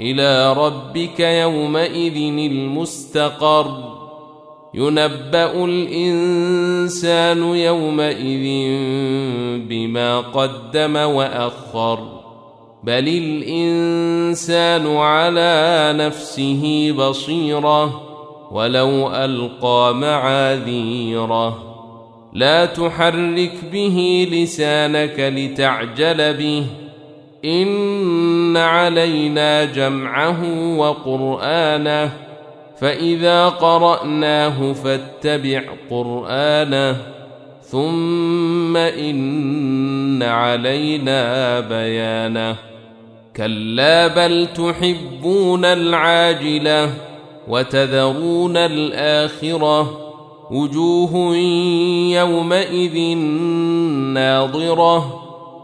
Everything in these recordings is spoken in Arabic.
إلى ربك يومئذ المستقر. ينبأ الإنسان يومئذ بما قدم وأخر. بل الإنسان على نفسه بصيرة ولو ألقى معاذيره. لا تحرك به لسانك لتعجل به. ان علينا جمعه وقرانه فاذا قراناه فاتبع قرانه ثم ان علينا بيانه كلا بل تحبون العاجله وتذرون الاخره وجوه يومئذ ناظره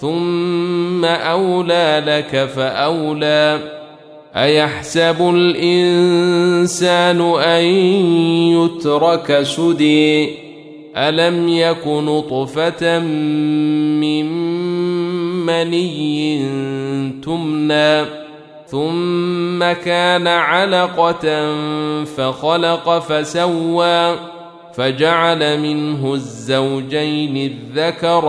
ثم اولى لك فاولى ايحسب الانسان ان يترك سدي الم يك نطفه من مني تمنى ثم كان علقه فخلق فسوى فجعل منه الزوجين الذكر